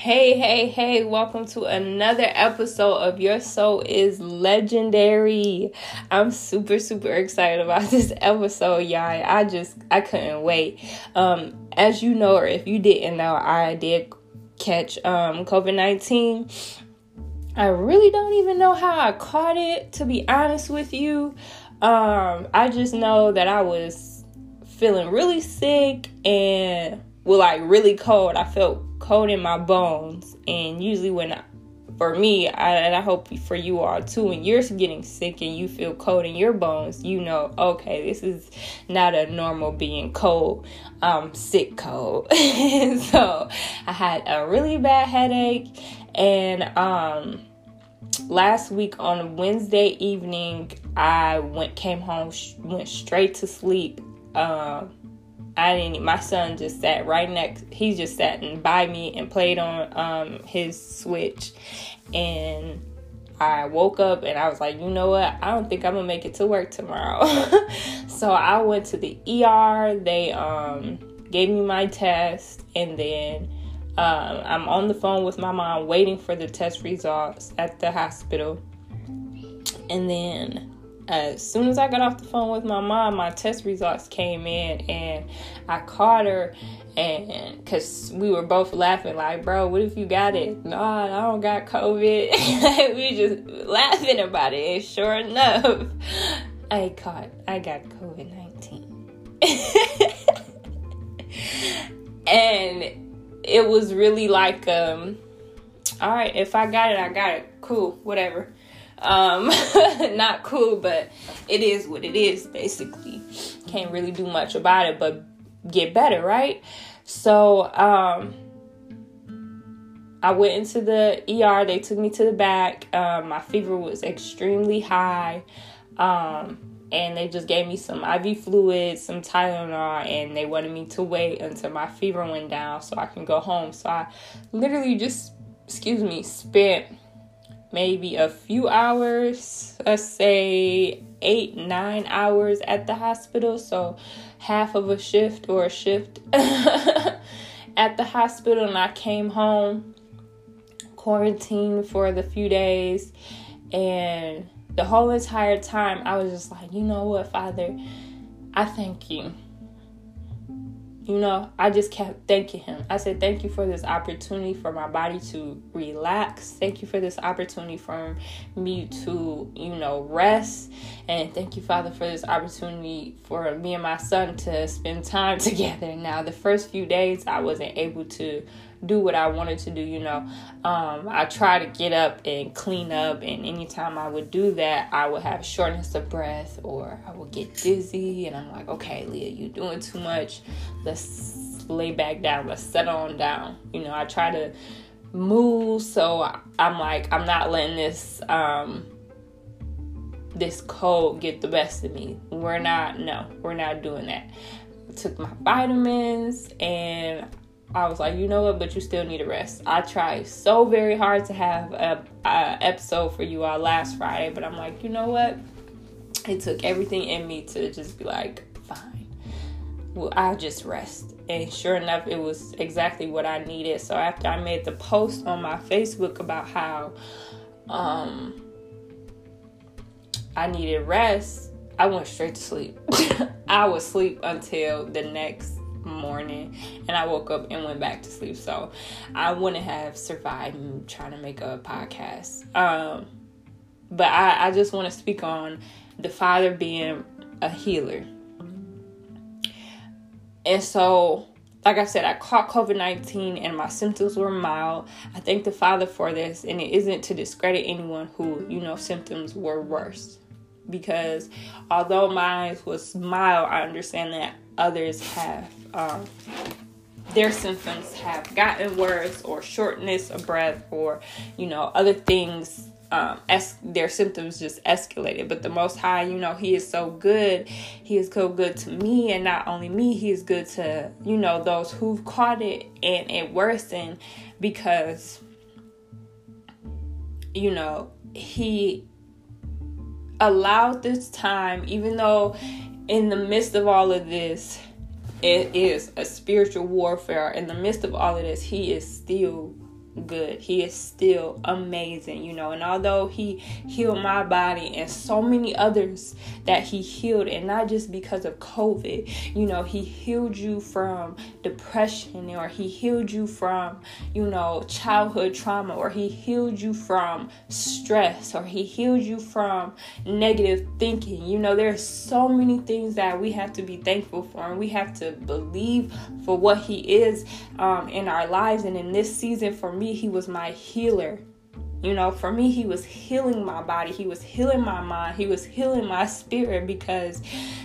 Hey, hey, hey, welcome to another episode of Your Soul is Legendary. I'm super, super excited about this episode, y'all. I just, I couldn't wait. Um, as you know, or if you didn't know, I did catch um, COVID 19. I really don't even know how I caught it, to be honest with you. Um, I just know that I was feeling really sick and well, like really cold. I felt cold in my bones. And usually, when I, for me, I, and I hope for you all too, when you're getting sick and you feel cold in your bones, you know, okay, this is not a normal being cold. I'm sick cold. so I had a really bad headache, and um, last week on Wednesday evening, I went came home, went straight to sleep. Um, I didn't. My son just sat right next. He just sat and by me and played on um, his switch, and I woke up and I was like, you know what? I don't think I'm gonna make it to work tomorrow. so I went to the ER. They um, gave me my test, and then um, I'm on the phone with my mom waiting for the test results at the hospital, and then as soon as I got off the phone with my mom, my test results came in, and I called her, and because we were both laughing, like, bro, what if you got it? No, I don't got COVID. we just laughing about it, and sure enough, I caught, I got COVID 19. and it was really like, um, all right, if I got it, I got it. Cool, whatever. Um, not cool, but it is what it is, basically. Can't really do much about it, but get better, right? So, um, I went into the ER. They took me to the back. Um, my fever was extremely high. Um, and they just gave me some IV fluid, some Tylenol, and they wanted me to wait until my fever went down so I can go home. So I literally just, excuse me, spent maybe a few hours, let's say eight, nine hours at the hospital. So half of a shift or a shift at the hospital. And I came home, quarantined for the few days. And the whole entire time, I was just like, you know what, Father, I thank you you know, I just kept thanking him. I said, Thank you for this opportunity for my body to relax. Thank you for this opportunity for me to, you know, rest. And thank you, Father, for this opportunity for me and my son to spend time together. Now, the first few days, I wasn't able to do what I wanted to do, you know. Um, I try to get up and clean up, and anytime I would do that, I would have shortness of breath or I would get dizzy. And I'm like, okay, Leah, you're doing too much. Let's lay back down, let's settle on down. You know, I try to move, so I'm like, I'm not letting this. Um, this cold get the best of me. We're not, no, we're not doing that. I took my vitamins and I was like, you know what, but you still need a rest. I tried so very hard to have a, a, episode for you all last Friday, but I'm like, you know what? It took everything in me to just be like, fine. Well, I'll just rest. And sure enough, it was exactly what I needed. So after I made the post on my Facebook about how um I needed rest, I went straight to sleep. I would sleep until the next morning and I woke up and went back to sleep. So I wouldn't have survived trying to make a podcast. Um, but I, I just want to speak on the Father being a healer. And so, like I said, I caught COVID 19 and my symptoms were mild. I thank the Father for this, and it isn't to discredit anyone who, you know, symptoms were worse. Because although mine was mild, I understand that others have um, their symptoms have gotten worse or shortness of breath or you know other things um, es- their symptoms just escalated. But the most high you know he is so good. He is so good to me and not only me he is good to you know those who've caught it and it worsened because you know he allowed this time even though in the midst of all of this it is a spiritual warfare. In the midst of all of this, he is still good. He is still amazing, you know. And although he healed my body and so many others that he healed, and not just because of COVID, you know, he healed you from depression or he healed you from, you know, childhood trauma or he healed you from stress or he healed you from negative thinking. You know, there's so many things that we have to be thankful for and we have to believe for what he is um, in our lives and in this season for me, he was my healer. You know, for me, he was healing my body. He was healing my mind. He was healing my spirit because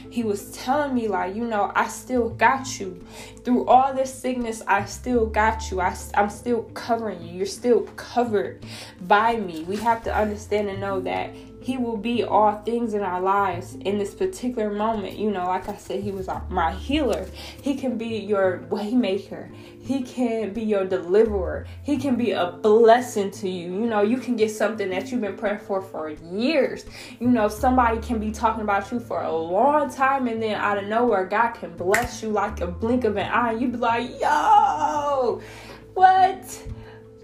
he was telling me, like, you know, I still got you. Through all this sickness, I still got you. I, I'm still covering you. You're still covered by me. We have to understand and know that he will be all things in our lives in this particular moment. You know, like I said, He was my healer. He can be your waymaker. He can be your deliverer. He can be a blessing to you. You know, you can get something that you've been praying for for years. You know, somebody can be talking about you for a long time, and then out of nowhere, God can bless you like a blink of an eye. You'd be like, yo, what?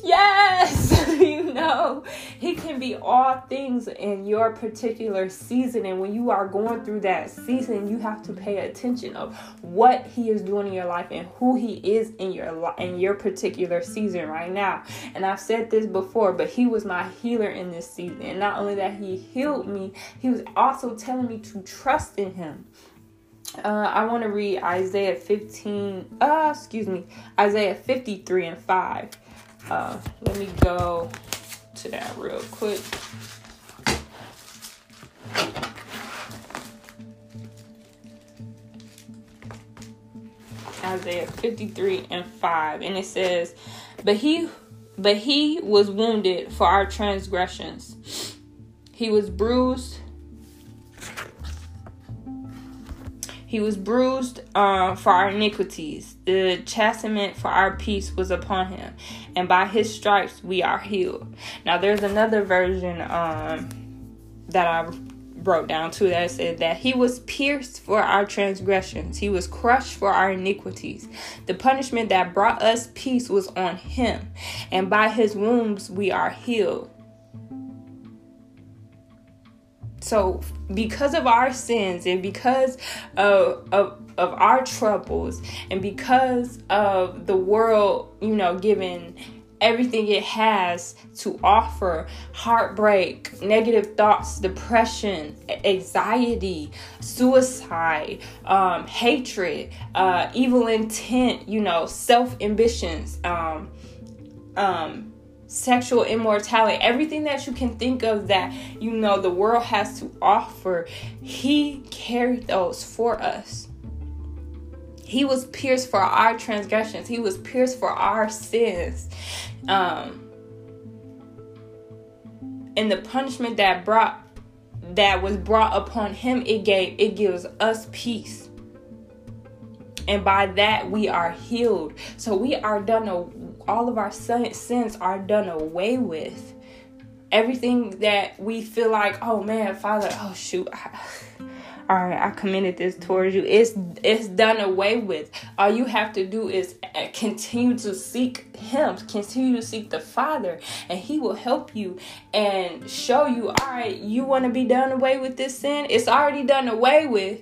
Yes, you know, He can be all things in your particular season. And when you are going through that season, you have to pay attention of what He is doing in your life and who He is in your in your particular season right now. And I've said this before, but He was my healer in this season. And not only that, He healed me, He was also telling me to trust in Him. Uh, I want to read Isaiah 15, uh, excuse me, Isaiah 53 and 5. Uh, let me go to that real quick. Isaiah 53 and 5 and it says but he but he was wounded for our transgressions he was bruised He was bruised uh, for our iniquities. The chastisement for our peace was upon him, and by his stripes we are healed. Now, there's another version um, that I broke down too that said that he was pierced for our transgressions, he was crushed for our iniquities. The punishment that brought us peace was on him, and by his wounds we are healed. So, because of our sins and because of, of, of our troubles and because of the world, you know, giving everything it has to offer heartbreak, negative thoughts, depression, anxiety, suicide, um, hatred, uh, evil intent, you know, self ambitions, um, um, sexual immortality, everything that you can think of that you know the world has to offer, he carried those for us. He was pierced for our transgressions. He was pierced for our sins. Um, and the punishment that brought that was brought upon him, it gave it gives us peace. And by that we are healed. So we are done all of our sins are done away with. Everything that we feel like, oh man, Father, oh shoot, all right, I committed this towards you. It's it's done away with. All you have to do is uh, continue to seek Him, continue to seek the Father, and He will help you and show you. All right, you want to be done away with this sin? It's already done away with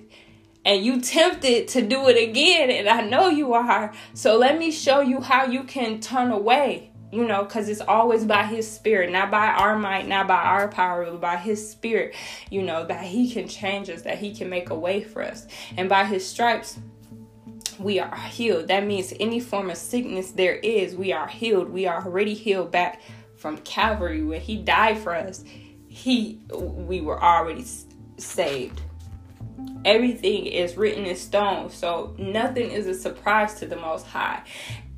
and you tempted to do it again and i know you are so let me show you how you can turn away you know because it's always by his spirit not by our might not by our power but by his spirit you know that he can change us that he can make a way for us and by his stripes we are healed that means any form of sickness there is we are healed we are already healed back from calvary when he died for us he we were already saved everything is written in stone. So nothing is a surprise to the Most High.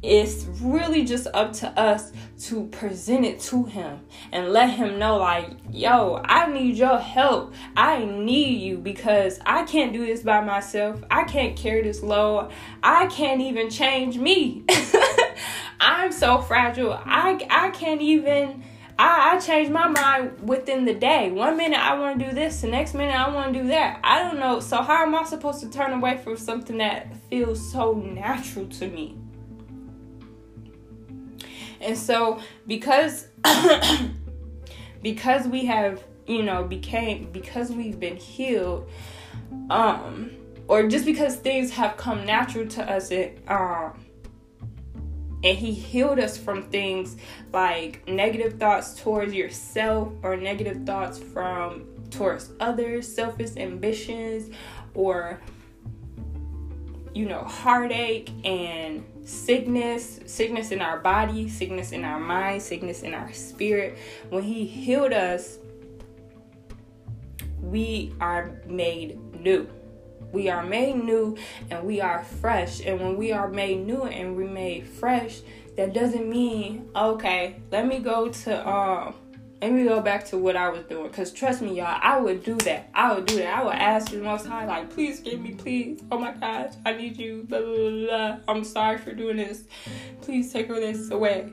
It's really just up to us to present it to him and let him know, like, yo, I need your help. I need you because I can't do this by myself. I can't carry this load. I can't even change me. I'm so fragile. I I can't even I, I change my mind within the day. One minute I want to do this, the next minute I want to do that. I don't know. So, how am I supposed to turn away from something that feels so natural to me? And so because because we have, you know, became because we've been healed, um, or just because things have come natural to us, it um and he healed us from things like negative thoughts towards yourself or negative thoughts from towards others selfish ambitions or you know heartache and sickness sickness in our body sickness in our mind sickness in our spirit when he healed us we are made new we are made new and we are fresh. And when we are made new and we made fresh, that doesn't mean okay, let me go to um let me go back to what I was doing. Cause trust me, y'all, I would do that. I would do that. I would ask the most high, like, please give me, please. Oh my gosh, I need you. Blah, blah, blah. I'm sorry for doing this. Please take all this away.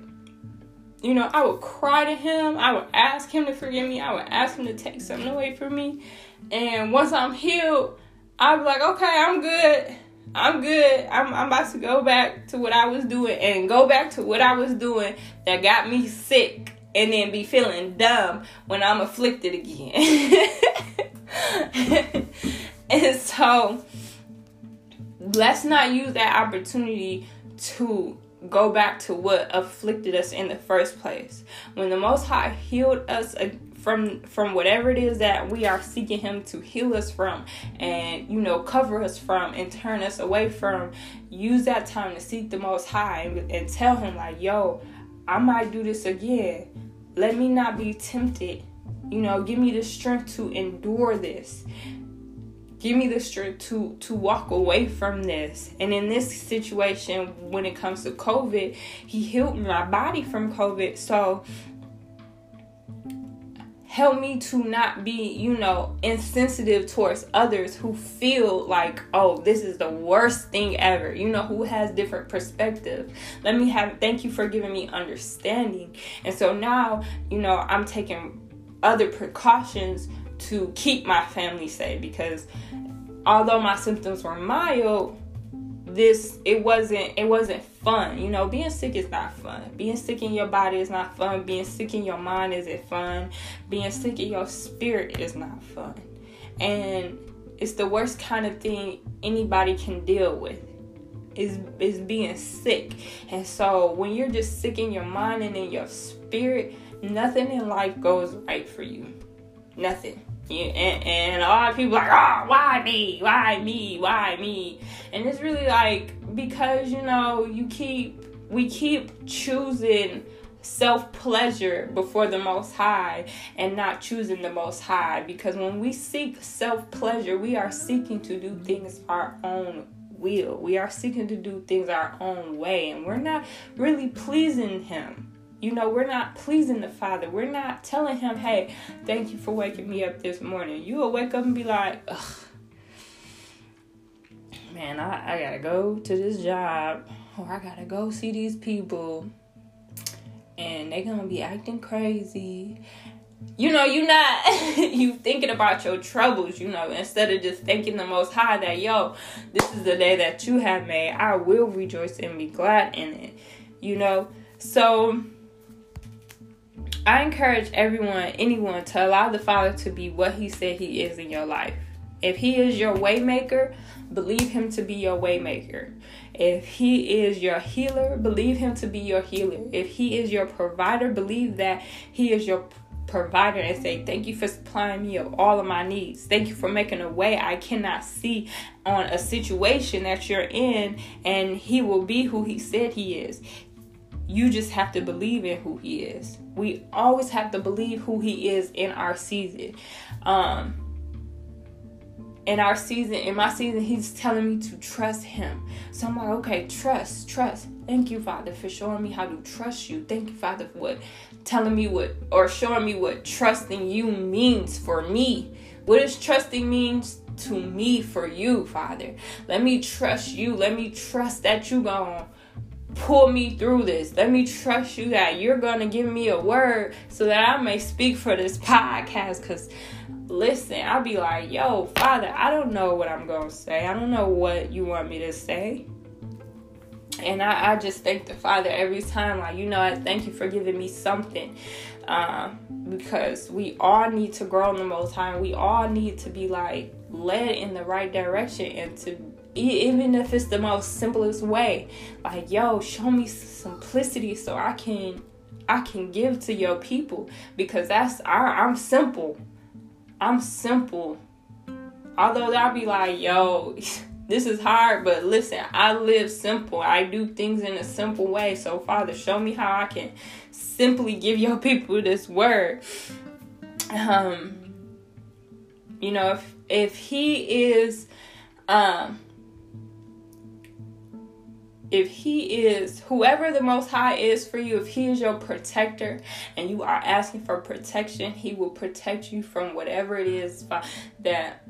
You know, I would cry to him. I would ask him to forgive me. I would ask him to take something away from me. And once I'm healed, I'm like, okay, I'm good. I'm good. I'm, I'm about to go back to what I was doing and go back to what I was doing that got me sick and then be feeling dumb when I'm afflicted again. and so let's not use that opportunity to go back to what afflicted us in the first place. When the Most High healed us uh, from from whatever it is that we are seeking him to heal us from and you know cover us from and turn us away from use that time to seek the most high and, and tell him like yo i might do this again let me not be tempted. You know give me the strength to endure this. Give me the strength to to walk away from this. And in this situation when it comes to covid he healed my body from covid. So help me to not be, you know, insensitive towards others who feel like, oh, this is the worst thing ever, you know, who has different perspective. Let me have, thank you for giving me understanding. And so now, you know, I'm taking other precautions to keep my family safe because although my symptoms were mild, this it wasn't it wasn't fun you know being sick is not fun. Being sick in your body is not fun. Being sick in your mind isn't fun. Being sick in your spirit is not fun. And it's the worst kind of thing anybody can deal with is is being sick. And so when you're just sick in your mind and in your spirit nothing in life goes right for you. Nothing and, and a lot of people like, oh, why me? Why me? Why me? And it's really like because you know you keep we keep choosing self pleasure before the most high and not choosing the most high because when we seek self pleasure we are seeking to do things our own will we are seeking to do things our own way and we're not really pleasing him you know, we're not pleasing the Father. We're not telling Him, hey, thank you for waking me up this morning. You will wake up and be like, ugh, man, I, I gotta go to this job or I gotta go see these people and they're gonna be acting crazy. You know, you're not you thinking about your troubles, you know, instead of just thanking the most high that yo, this is the day that you have made. I will rejoice and be glad in it. You know? So I encourage everyone, anyone, to allow the Father to be what He said He is in your life. If He is your waymaker, believe Him to be your waymaker. If He is your healer, believe Him to be your healer. If He is your provider, believe that He is your provider and say, Thank you for supplying me of all of my needs. Thank you for making a way I cannot see on a situation that you're in, and He will be who He said He is. You just have to believe in who he is. We always have to believe who he is in our season. Um in our season, in my season, he's telling me to trust him. So I'm like, okay, trust, trust. Thank you, Father, for showing me how to trust you. Thank you, Father, for what telling me what or showing me what trusting you means for me. What does trusting means to me for you, Father? Let me trust you. Let me trust that you gonna pull me through this. Let me trust you that you're going to give me a word so that I may speak for this podcast. Because, listen, I'll be like, yo, Father, I don't know what I'm going to say. I don't know what you want me to say. and I, I just thank the Father every time. Like, you know, I thank you for giving me something. Um, because we all need to grow in the most high. We all need to be like led in the right direction and to even if it's the most simplest way like yo show me simplicity so i can i can give to your people because that's I, i'm simple i'm simple although i'll be like yo this is hard, but listen, I live simple. I do things in a simple way. So, Father, show me how I can simply give your people this word. Um, you know, if if He is, um, if he is whoever the most high is for you if he is your protector and you are asking for protection he will protect you from whatever it is that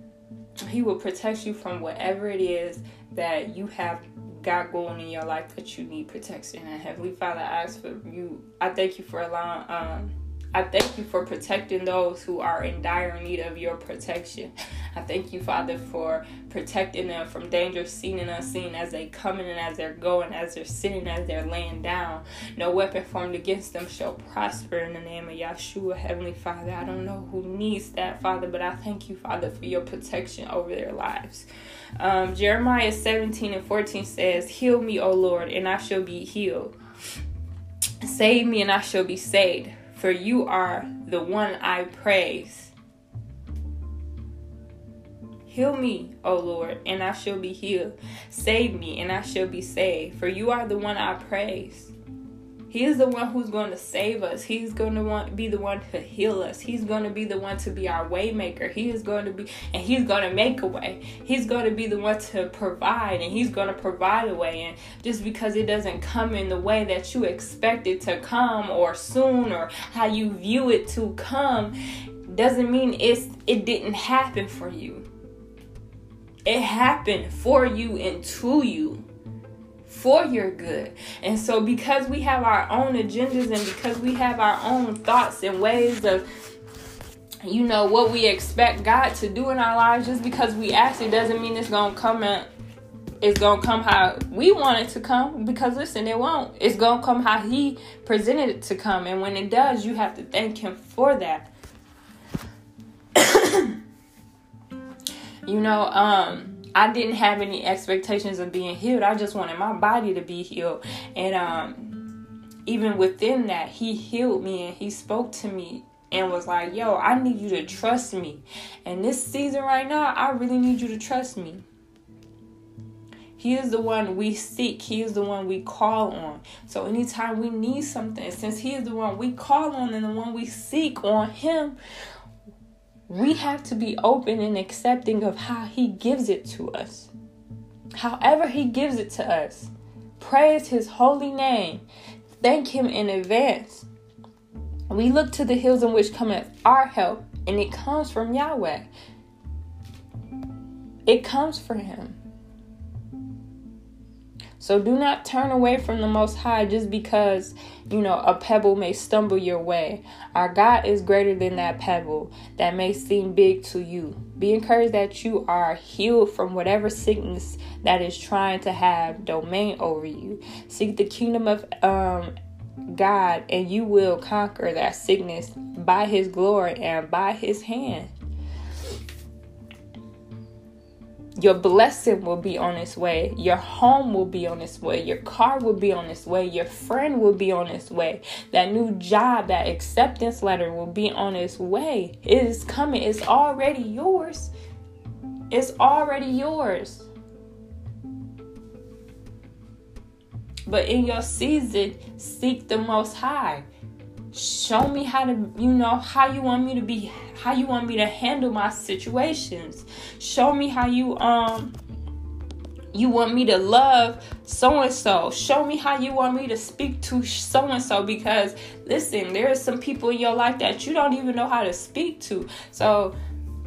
he will protect you from whatever it is that you have got going in your life that you need protection. And Heavenly Father, I ask for you. I thank you for allowing. Um, I thank you for protecting those who are in dire need of your protection. I thank you, Father, for protecting them from danger seen and unseen as they come in and as they're going, as they're sitting, as they're laying down. No weapon formed against them shall prosper in the name of Yeshua, Heavenly Father. I don't know who needs that, Father, but I thank you, Father, for your protection over their lives. Um, Jeremiah 17 and 14 says, Heal me, O Lord, and I shall be healed. Save me, and I shall be saved for you are the one I praise. Heal me, O Lord, and I shall be healed. Save me, and I shall be saved. For you are the one I praise. He is the one who's going to save us. He's going to want be the one to heal us. He's going to be the one to be our waymaker. He is going to be and he's going to make a way. He's going to be the one to provide and he's going to provide a way. And just because it doesn't come in the way that you expect it to come or soon or how you view it to come doesn't mean it's it didn't happen for you. It happened for you and to you for your good. And so, because we have our own agendas and because we have our own thoughts and ways of you know what we expect God to do in our lives just because we ask it doesn't mean it's gonna come in it's gonna come how we want it to come. Because listen it won't. It's gonna come how he presented it to come. And when it does you have to thank him for that. You know um I didn't have any expectations of being healed. I just wanted my body to be healed. And um, even within that, he healed me and he spoke to me and was like, Yo, I need you to trust me. And this season right now, I really need you to trust me. He is the one we seek. He is the one we call on. So anytime we need something, since He is the one we call on and the one we seek on Him, we have to be open and accepting of how He gives it to us. However, He gives it to us. Praise His holy name. Thank Him in advance. We look to the hills in which cometh our help, and it comes from Yahweh. It comes from Him. So do not turn away from the Most High just because, you know, a pebble may stumble your way. Our God is greater than that pebble that may seem big to you. Be encouraged that you are healed from whatever sickness that is trying to have domain over you. Seek the kingdom of um, God, and you will conquer that sickness by His glory and by His hand. Your blessing will be on its way. Your home will be on its way. Your car will be on its way. Your friend will be on its way. That new job, that acceptance letter will be on its way. It is coming. It's already yours. It's already yours. But in your season, seek the Most High show me how to you know how you want me to be how you want me to handle my situations. Show me how you um you want me to love so and so show me how you want me to speak to so and so because listen there are some people in your life that you don't even know how to speak to. So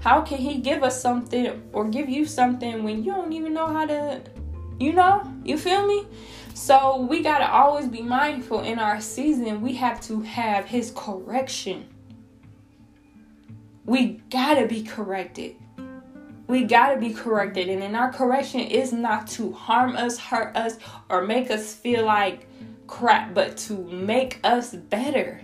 how can he give us something or give you something when you don't even know how to you know? You feel me so we got to always be mindful in our season. We have to have his correction. We got to be corrected. We got to be corrected. And in our correction is not to harm us, hurt us, or make us feel like crap, but to make us better.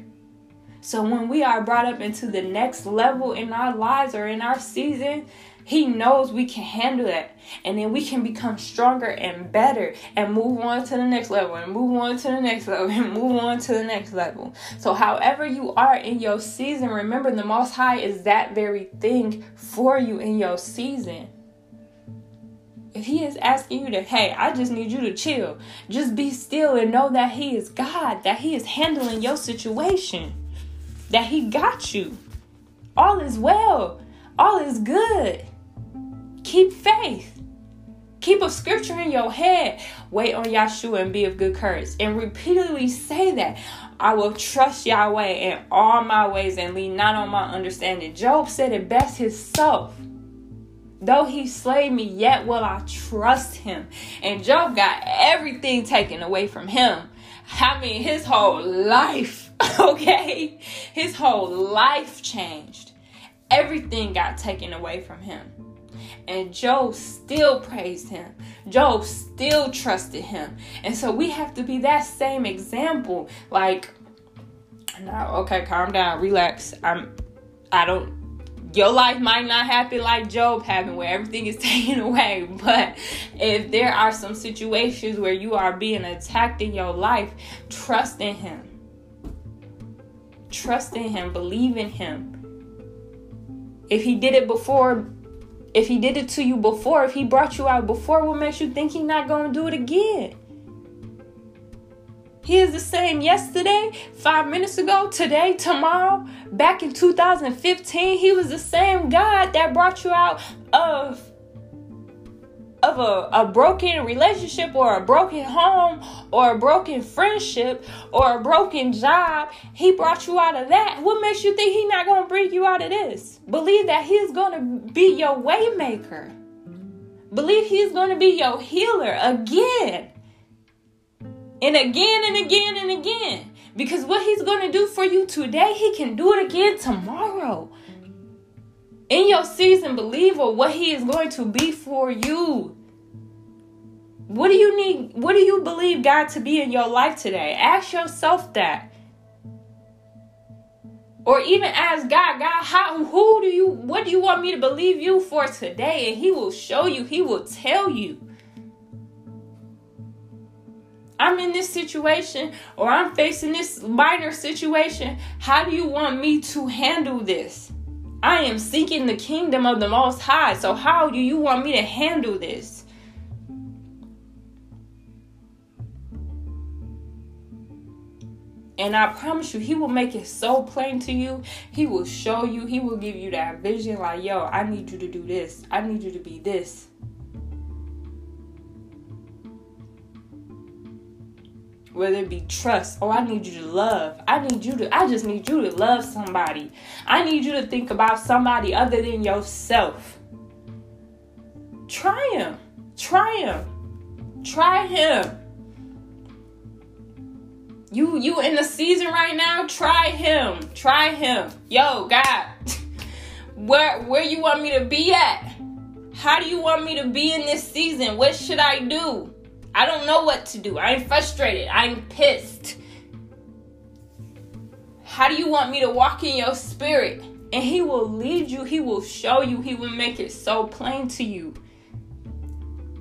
So when we are brought up into the next level in our lives or in our season, he knows we can handle that. And then we can become stronger and better and move on to the next level and move on to the next level and move on to the next level. So, however you are in your season, remember the Most High is that very thing for you in your season. If He is asking you to, hey, I just need you to chill, just be still and know that He is God, that He is handling your situation, that He got you. All is well, all is good. Keep faith. Keep a scripture in your head. Wait on Yahshua and be of good courage. And repeatedly say that. I will trust Yahweh in all my ways and lean not on my understanding. Job said it best himself. Though he slay me, yet will I trust him. And Job got everything taken away from him. I mean, his whole life, okay? His whole life changed. Everything got taken away from him. And Job still praised him. Job still trusted him. And so we have to be that same example. Like, now, okay, calm down, relax. I'm, I don't, your life might not happen like Job happened, where everything is taken away. But if there are some situations where you are being attacked in your life, trust in Him. Trust in Him. Believe in Him. If He did it before, if he did it to you before, if he brought you out before, what makes you think he's not going to do it again? He is the same yesterday, five minutes ago, today, tomorrow. Back in 2015, he was the same God that brought you out of of a, a broken relationship or a broken home or a broken friendship or a broken job, he brought you out of that. What makes you think he's not going to bring you out of this? Believe that he's going to be your waymaker. Believe he's going to be your healer again. And again and again and again. Because what he's going to do for you today, he can do it again tomorrow in your season believer what he is going to be for you. What do you need? What do you believe God to be in your life today? Ask yourself that. Or even ask God, God, how who do you what do you want me to believe you for today? And he will show you, he will tell you. I'm in this situation or I'm facing this minor situation. How do you want me to handle this? I am seeking the kingdom of the Most High. So, how do you want me to handle this? And I promise you, He will make it so plain to you. He will show you, He will give you that vision like, yo, I need you to do this. I need you to be this. whether it be trust or oh, I need you to love. I need you to, I just need you to love somebody. I need you to think about somebody other than yourself. Try him. Try him. Try him. You you in the season right now, try him. Try him. Yo, God. where where you want me to be at? How do you want me to be in this season? What should I do? I don't know what to do. I'm frustrated. I'm pissed. How do you want me to walk in your spirit? And he will lead you, he will show you, he will make it so plain to you.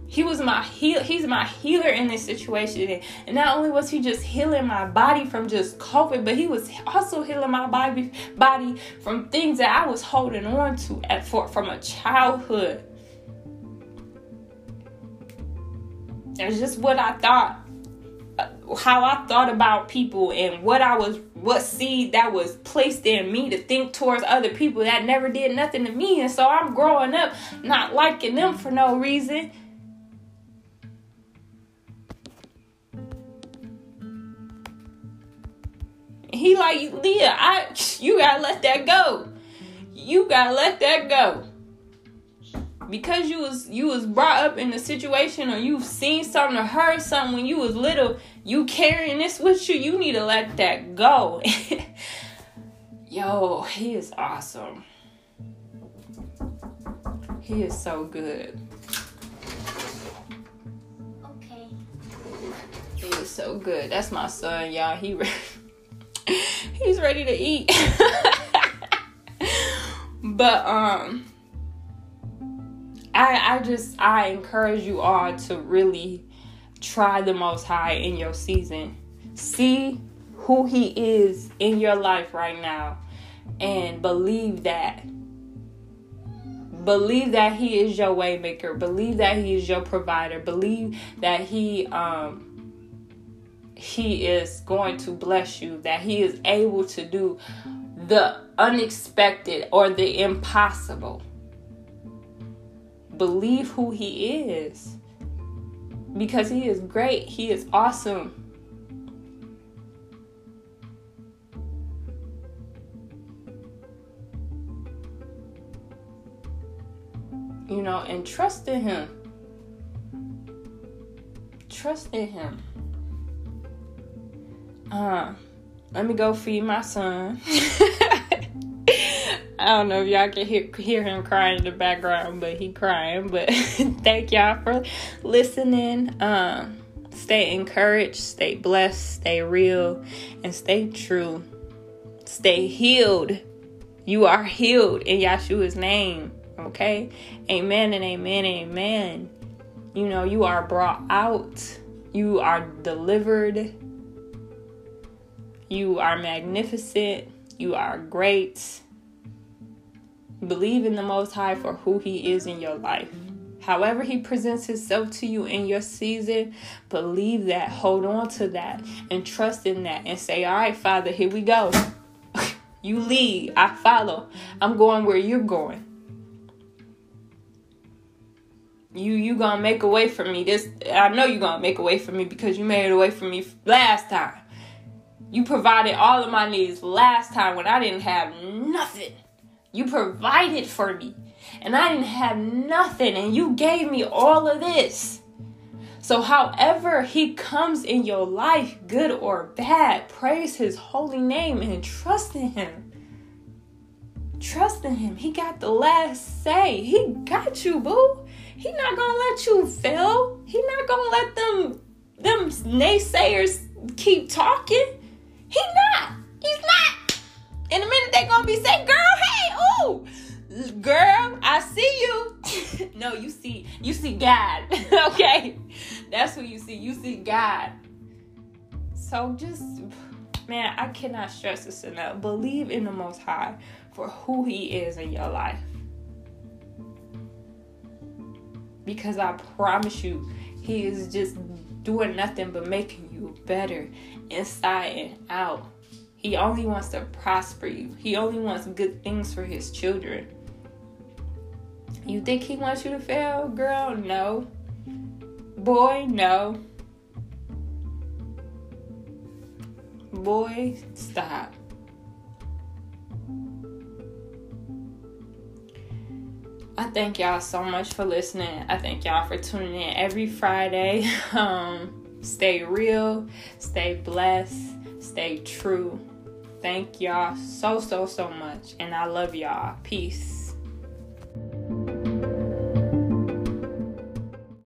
He was my heal he's my healer in this situation. And not only was he just healing my body from just COVID, but he was also healing my body body from things that I was holding on to at for from a childhood. It's just what I thought, uh, how I thought about people, and what I was, what seed that was placed in me to think towards other people that never did nothing to me. And so I'm growing up not liking them for no reason. He like Leah, I you gotta let that go. You gotta let that go because you was you was brought up in a situation or you've seen something or heard something when you was little, you carrying this with you, you need to let that go. Yo, he is awesome. He is so good. Okay. He is so good. That's my son, y'all. He he's ready to eat. but um I I just I encourage you all to really try the most high in your season. See who he is in your life right now and believe that believe that he is your waymaker believe that he is your provider believe that he um he is going to bless you that he is able to do the unexpected or the impossible believe who he is because he is great he is awesome you know, and trust in Him. Trust in Him. Uh, let me go feed my son. I don't know if y'all can hear, hear him crying in the background, but he crying. But thank y'all for listening. Um, stay encouraged, stay blessed, stay real, and stay true. Stay healed. You are healed in Yahshua's name. Okay? Amen and amen and amen. You know, you are brought out, you are delivered, you are magnificent, you are great. Believe in the Most High for who He is in your life. However, He presents Himself to you in your season, believe that, hold on to that, and trust in that, and say, All right, Father, here we go. you lead, I follow. I'm going where you're going. you you gonna make a way for me this i know you gonna make a way for me because you made a way for me last time you provided all of my needs last time when i didn't have nothing. You provided for me and i didn't have nothing and you gave me all of this. So however he comes in your life good or bad praise his holy name and trust in him. Trust in him. He got the last say. He got you boo. He not gonna let you fail. He not gonna let them them naysayers keep talking. He not. He's not. In a minute they're gonna be saying, "Girl, hey, ooh, girl, I see you." no, you see, you see God. okay, that's who you see. You see God. So just, man, I cannot stress this enough. Believe in the Most High for who He is in your life. because I promise you, He is just doing nothing but making you better inside and out. He only wants to prosper you, He only wants good things for His children. You think He wants you to fail, girl? No. Boy, no. Boy, stop. I thank y'all so much for listening. I thank y'all for tuning in every Friday. Um, stay real, stay blessed, stay true. Thank y'all so, so, so much. And I love y'all. Peace.